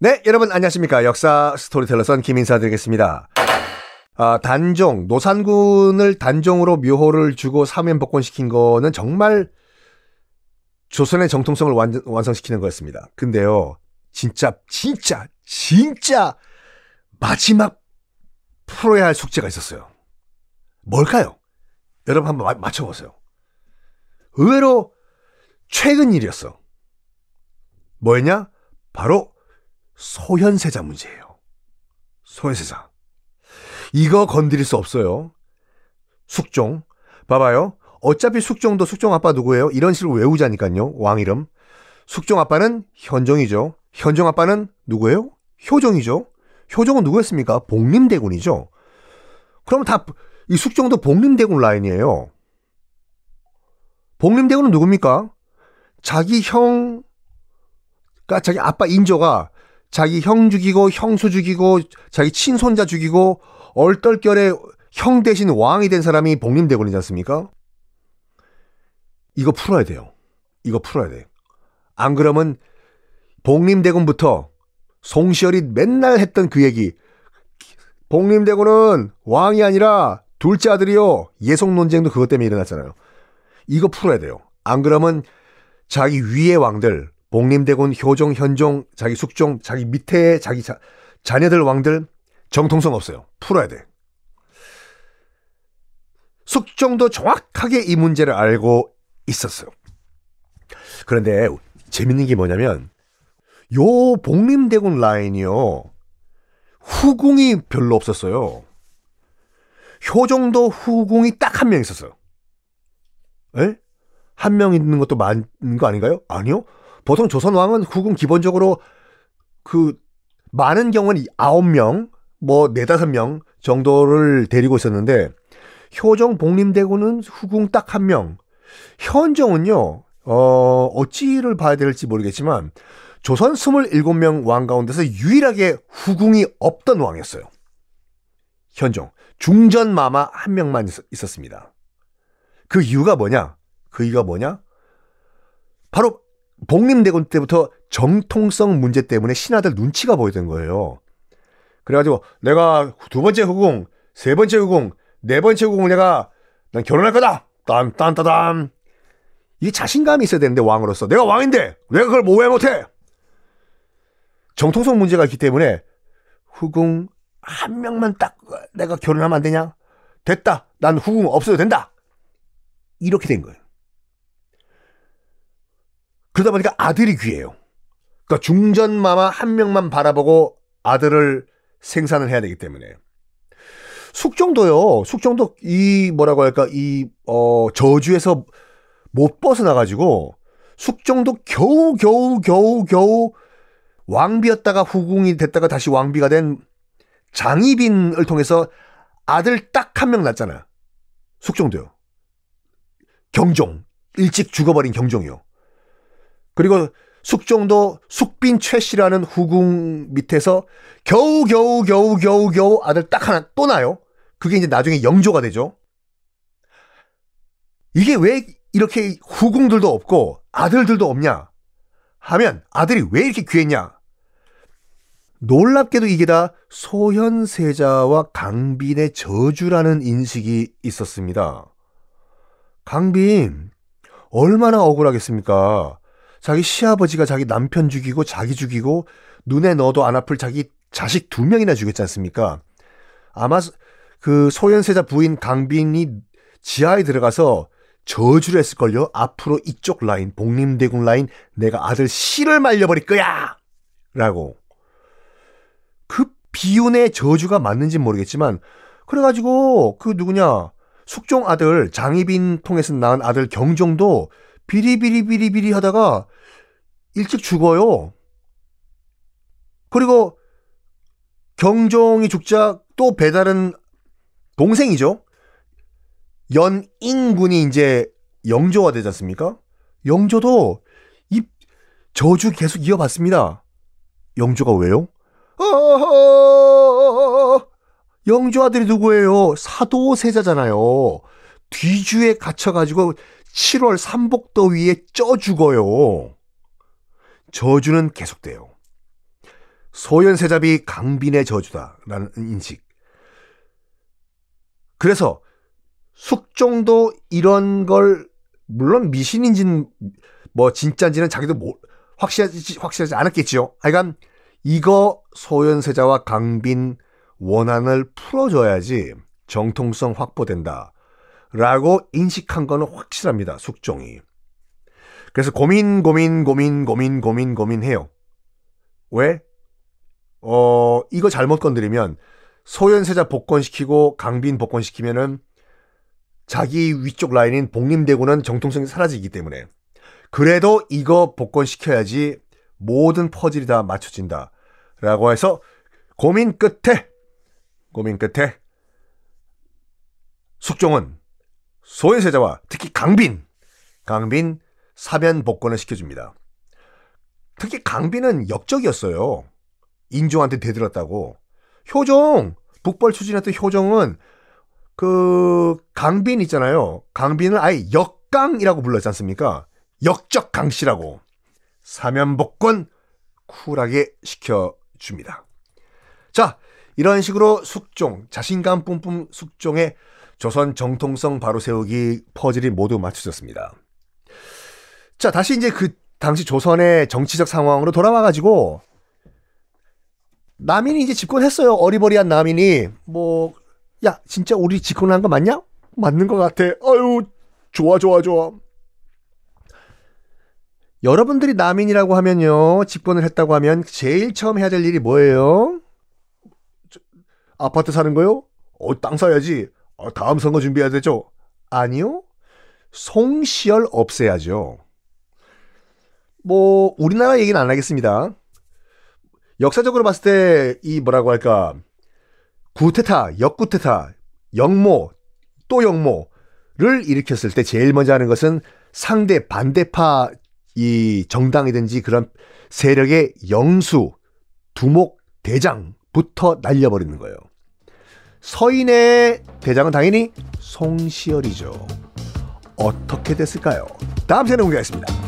네, 여러분 안녕하십니까. 역사 스토리텔러 선 김인사 드리겠습니다. 아, 단종, 노산군을 단종으로 묘호를 주고 사면 복권시킨 거는 정말 조선의 정통성을 완, 완성시키는 거였습니다. 근데요, 진짜, 진짜, 진짜 마지막 풀어야 할 숙제가 있었어요. 뭘까요? 여러분 한번 마, 맞춰보세요. 의외로 최근 일이었어. 뭐였냐? 바로 소현세자 문제예요. 소현세자. 이거 건드릴 수 없어요. 숙종. 봐봐요. 어차피 숙종도 숙종 아빠 누구예요? 이런 식으로 외우자니까요. 왕 이름. 숙종 아빠는 현종이죠. 현종 아빠는 누구예요? 효종이죠. 효종은 누구였습니까? 복림대군이죠. 그럼 다 이 숙종도 복림대군 라인이에요. 복림대군은 누굽니까? 자기 형, 그러니까 자기 아빠 인조가 자기 형 죽이고 형수 죽이고 자기 친손자 죽이고 얼떨결에 형 대신 왕이 된 사람이 복림대군이지 않습니까? 이거 풀어야 돼요. 이거 풀어야 돼. 안 그러면 복림대군부터 송시열이 맨날 했던 그 얘기. 복림대군은 왕이 아니라 둘째 아들이요. 예속 논쟁도 그것 때문에 일어났잖아요. 이거 풀어야 돼요. 안 그러면 자기 위의 왕들, 복림대군, 효종, 현종, 자기 숙종, 자기 밑에 자기 자, 자녀들 왕들 정통성 없어요. 풀어야 돼. 숙종도 정확하게 이 문제를 알고 있었어요. 그런데 재밌는 게 뭐냐면 요 복림대군 라인이요. 후궁이 별로 없었어요. 효종도 후궁이 딱 한 명 있었어요. 에? 한 명 있는 것도 많은 거 아닌가요? 아니요. 보통 조선 왕은 후궁 기본적으로 그 많은 경우는 아홉 명, 뭐 네다섯 명 정도를 데리고 있었는데 효정 복림대군은 후궁 딱 한 명. 현정은요. 어, 어찌를 봐야 될지 모르겠지만 조선 27명 왕 가운데서 유일하게 후궁이 없던 왕이었어요. 현종. 중전 마마 한 명만 있었습니다. 그 이유가 뭐냐? 그 이유가 뭐냐? 바로 복림대군 때부터 정통성 문제 때문에 신하들 눈치가 보이던 거예요. 그래가지고 내가 두 번째 후궁, 세 번째 후궁, 네 번째 후궁 내가 난 결혼할 거다. 딴딴따단. 이게 자신감이 있어야 되는데 왕으로서 내가 왕인데 내가 그걸 뭐왜 못해? 정통성 문제가 있기 때문에 후궁 한 명만 딱 내가 결혼하면 안 되냐? 됐다. 난 후궁 없어도 된다. 이렇게 된 거예요. 그러다 보니까 아들이 귀해요. 그러니까 중전마마 한 명만 바라보고 아들을 생산을 해야 되기 때문에. 숙종도요. 숙종도 이 뭐라고 할까 이 어, 저주에서 못 벗어나 가지고 숙종도 겨우 겨우 겨우 겨우 왕비였다가 후궁이 됐다가 다시 왕비가 된 장희빈을 통해서 아들 딱 한 명 낳잖아. 숙종도요. 경종. 일찍 죽어버린 경종이요. 그리고 숙종도 숙빈 최 씨라는 후궁 밑에서 겨우 겨우 겨우 겨우 겨우 아들 딱 하나 또 나요. 그게 이제 나중에 영조가 되죠. 이게 왜 이렇게 후궁들도 없고 아들들도 없냐 하면 아들이 왜 이렇게 귀했냐 놀랍게도 이게 다 소현세자와 강빈의 저주라는 인식이 있었습니다. 강빈 얼마나 억울하겠습니까? 자기 시아버지가 자기 남편 죽이고 자기 죽이고 눈에 넣어도 안 아플 자기 자식 두 명이나 죽였지 않습니까? 아마 그 소현세자 부인 강빈이 지하에 들어가서 저주를 했을걸요. 앞으로 이쪽 라인, 복림대군 라인, 내가 아들 씨를 말려버릴 거야! 라고. 그 비운의 저주가 맞는지 모르겠지만, 그래가지고, 그 누구냐, 숙종 아들, 장희빈 통해서 낳은 아들 경종도 비리비리비리비리 하다가 일찍 죽어요. 그리고 경종이 죽자 또 배달은 동생이죠. 연인군이 이제 영조가 되지 않습니까? 영조도 이 저주 계속 이어봤습니다. 영조가 왜요? 영조 아들이 누구예요? 사도세자잖아요. 뒤주에 갇혀가지고 7월 삼복더위에 쪄 죽어요. 저주는 계속돼요. 소현세잡이 강빈의 저주다라는 인식. 그래서 숙종도 이런 걸 물론 미신인지는 뭐 진짜인지는 자기도 뭐 확실하지 확실하지 않았겠지요. 하여간 이거 소현세자와 강빈 원한을 풀어줘야지 정통성 확보된다. 라고 인식한 거는 확실합니다. 숙종이. 그래서 고민, 고민, 고민, 고민, 고민, 고민해요. 왜? 어, 이거 잘못 건드리면 소현세자 복권시키고 강빈 복권시키면은 자기 위쪽 라인인 복림대구는 정통성이 사라지기 때문에 그래도 이거 복권시켜야지 모든 퍼즐이 다 맞춰진다. 라고 해서 고민 끝에 고민 끝에 숙종은 소현세자와 특히 강빈 강빈 사면 복권을 시켜줍니다. 특히 강빈은 역적이었어요. 인종한테 대들었다고. 효종 북벌 추진했던 효종은 그 강빈 있잖아요. 강빈을 아예 역강이라고 불렀지 않습니까? 역적 강씨라고 사면복권 쿨하게 시켜줍니다. 자, 이런 식으로 숙종, 자신감 뿜뿜 숙종의 조선 정통성 바로 세우기 퍼즐이 모두 맞춰졌습니다. 자, 다시 이제 그 당시 조선의 정치적 상황으로 돌아와가지고 남인이 이제 집권했어요. 어리버리한 남인이 뭐, 야, 진짜 우리 집권한 거 맞냐? 맞는 것 같아. 아유, 좋아, 좋아, 좋아. 여러분들이 남인이라고 하면요, 집권을 했다고 하면 제일 처음 해야 될 일이 뭐예요? 저, 아파트 사는 거요? 어, 땅 사야지. 어, 다음 선거 준비해야 되죠? 아니요. 송시열 없애야죠. 뭐, 우리나라 얘기는 안 하겠습니다. 역사적으로 봤을 때 이 뭐라고 할까 구테타, 역구테타, 역모, 또 역모를 일으켰을 때 제일 먼저 하는 것은 상대 반대파 이 정당이든지 그런 세력의 영수, 두목, 대장부터 날려버리는 거예요. 서인의 대장은 당연히 송시열이죠. 어떻게 됐을까요? 다음 시간에 공개하겠습니다.